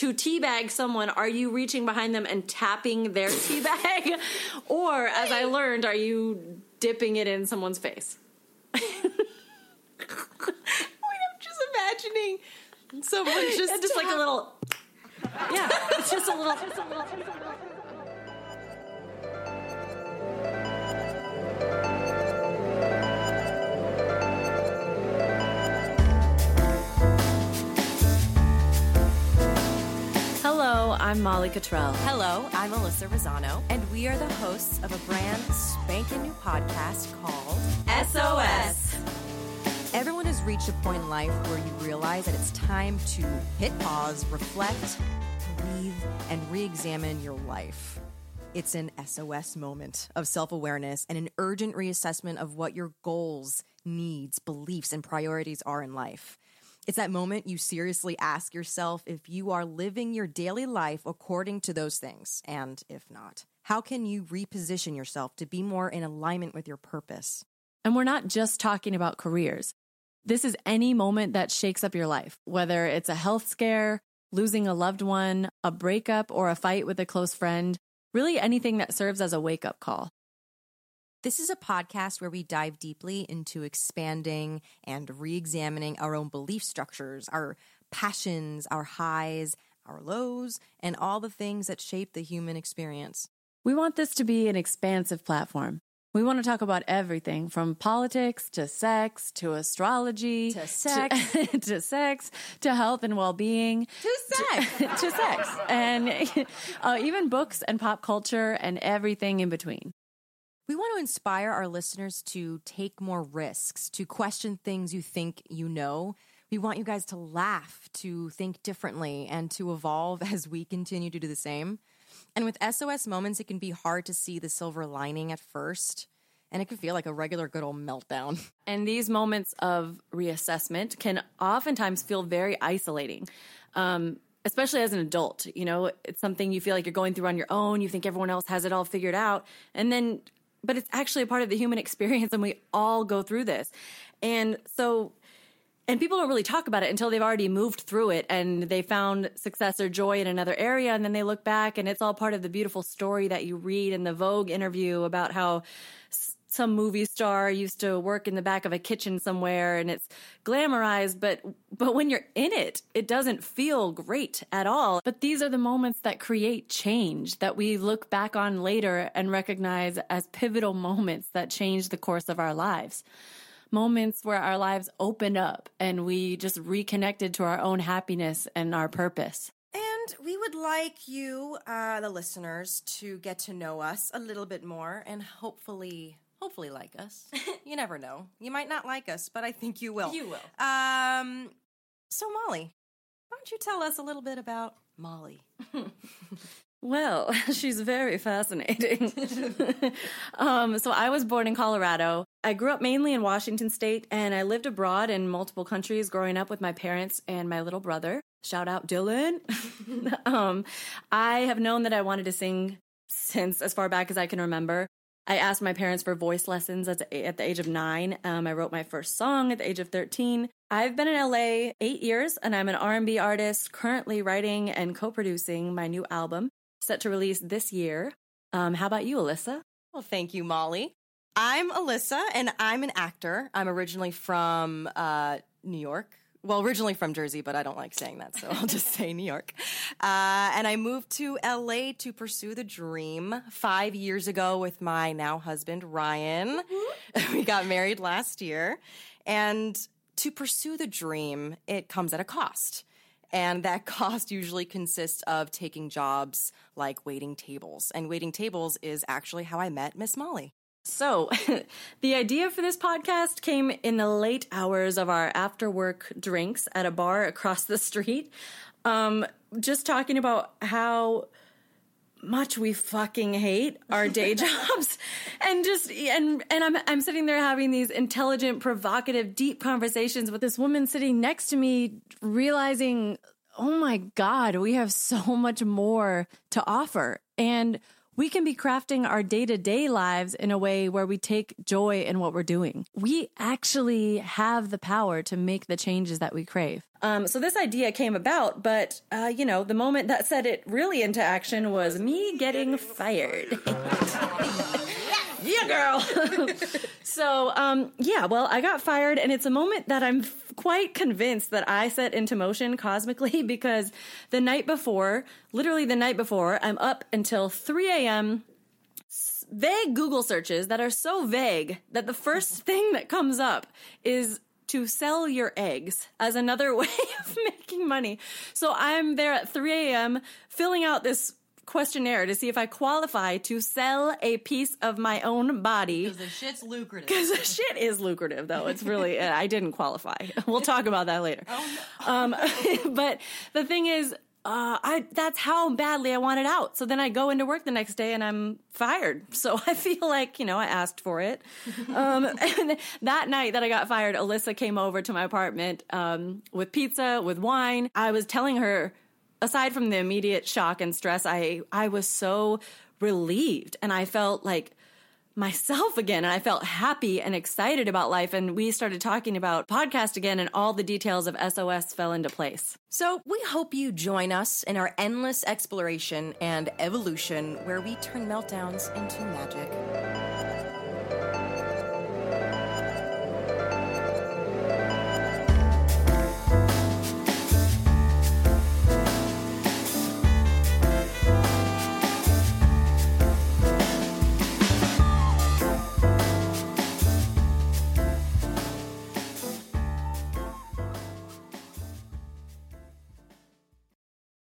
to teabag someone, are you reaching behind them and tapping their teabag? or, as I learned, are you dipping it in someone's face? Wait, I'm just imagining someone just just like a little. Yeah, it's just a little. Just a little. Hello, I'm Molly Cottrell. Hello, I'm Alyssa Rosano, and we are the hosts of a brand spanking new podcast called SOS. Everyone has reached a point in life where you realize that it's time to hit pause, reflect, breathe, and re examine your life. It's an SOS moment of self awareness and an urgent reassessment of what your goals, needs, beliefs, and priorities are in life. It's that moment you seriously ask yourself if you are living your daily life according to those things, and if not, how can you reposition yourself to be more in alignment with your purpose? And we're not just talking about careers. This is any moment that shakes up your life, whether it's a health scare, losing a loved one, a breakup, or a fight with a close friend, really anything that serves as a wake up call. This is a podcast where we dive deeply into expanding and re examining our own belief structures, our passions, our highs, our lows, and all the things that shape the human experience. We want this to be an expansive platform. We want to talk about everything from politics to sex to astrology To sex. to, to sex to health and well-being To sex. to sex and uh, even books and pop culture and everything in between. We want to inspire our listeners to take more risks, to question things you think you know. We want you guys to laugh, to think differently, and to evolve as we continue to do the same. And with SOS moments, it can be hard to see the silver lining at first, and it can feel like a regular good old meltdown. And these moments of reassessment can oftentimes feel very isolating. Um, especially as an adult, you know, it's something you feel like you're going through on your own. You think everyone else has it all figured out. And then, but it's actually a part of the human experience and we all go through this. And so, and people don't really talk about it until they've already moved through it and they found success or joy in another area. And then they look back and it's all part of the beautiful story that you read in the Vogue interview about how some movie star used to work in the back of a kitchen somewhere and it's glamorized but but when you're in it it doesn't feel great at all. But these are the moments that create change that we look back on later and recognize as pivotal moments that change the course of our lives. Moments where our lives opened up and we just reconnected to our own happiness and our purpose. And we would like you, uh, the listeners, to get to know us a little bit more and hopefully, hopefully like us. you never know. You might not like us, but I think you will. You will. Um, so Molly, why don't you tell us a little bit about Molly? Well, she's very fascinating. um, so I was born in Colorado. I grew up mainly in Washington State, and I lived abroad in multiple countries growing up with my parents and my little brother. Shout out Dylan. um, I have known that I wanted to sing since as far back as I can remember. I asked my parents for voice lessons at the, at the age of nine. Um, I wrote my first song at the age of 13. I've been in LA eight years, and I'm an R&B artist currently writing and co-producing my new album set to release this year. Um, how about you, Alyssa? Well, thank you, Molly. I'm Alyssa, and I'm an actor. I'm originally from uh, New York. Well, originally from Jersey, but I don't like saying that, so I'll just say New York. Uh, and I moved to LA to pursue the dream five years ago with my now husband, Ryan. we got married last year. And to pursue the dream, it comes at a cost. And that cost usually consists of taking jobs like waiting tables. And waiting tables is actually how I met Miss Molly. So, the idea for this podcast came in the late hours of our after work drinks at a bar across the street. Um, just talking about how much we fucking hate our day jobs and just and and I'm I'm sitting there having these intelligent provocative deep conversations with this woman sitting next to me realizing oh my god we have so much more to offer and we can be crafting our day to day lives in a way where we take joy in what we're doing. We actually have the power to make the changes that we crave. Um, so this idea came about, but uh, you know, the moment that set it really into action was me getting fired. yeah, girl. so, um, yeah, well, I got fired, and it's a moment that I'm f- quite convinced that I set into motion cosmically because the night before, literally the night before, I'm up until 3 a.m. Vague Google searches that are so vague that the first thing that comes up is to sell your eggs as another way of making money. So I'm there at 3 a.m. filling out this questionnaire to see if I qualify to sell a piece of my own body. Because the shit's lucrative. Because the shit is lucrative, though. It's really, I didn't qualify. We'll talk about that later. Oh, no. um, but the thing is, uh, I that's how badly I wanted out. So then I go into work the next day and I'm fired. So I feel like you know I asked for it. um, and that night that I got fired, Alyssa came over to my apartment um, with pizza, with wine. I was telling her, aside from the immediate shock and stress, I I was so relieved and I felt like myself again and I felt happy and excited about life and we started talking about podcast again and all the details of SOS fell into place. So, we hope you join us in our endless exploration and evolution where we turn meltdowns into magic.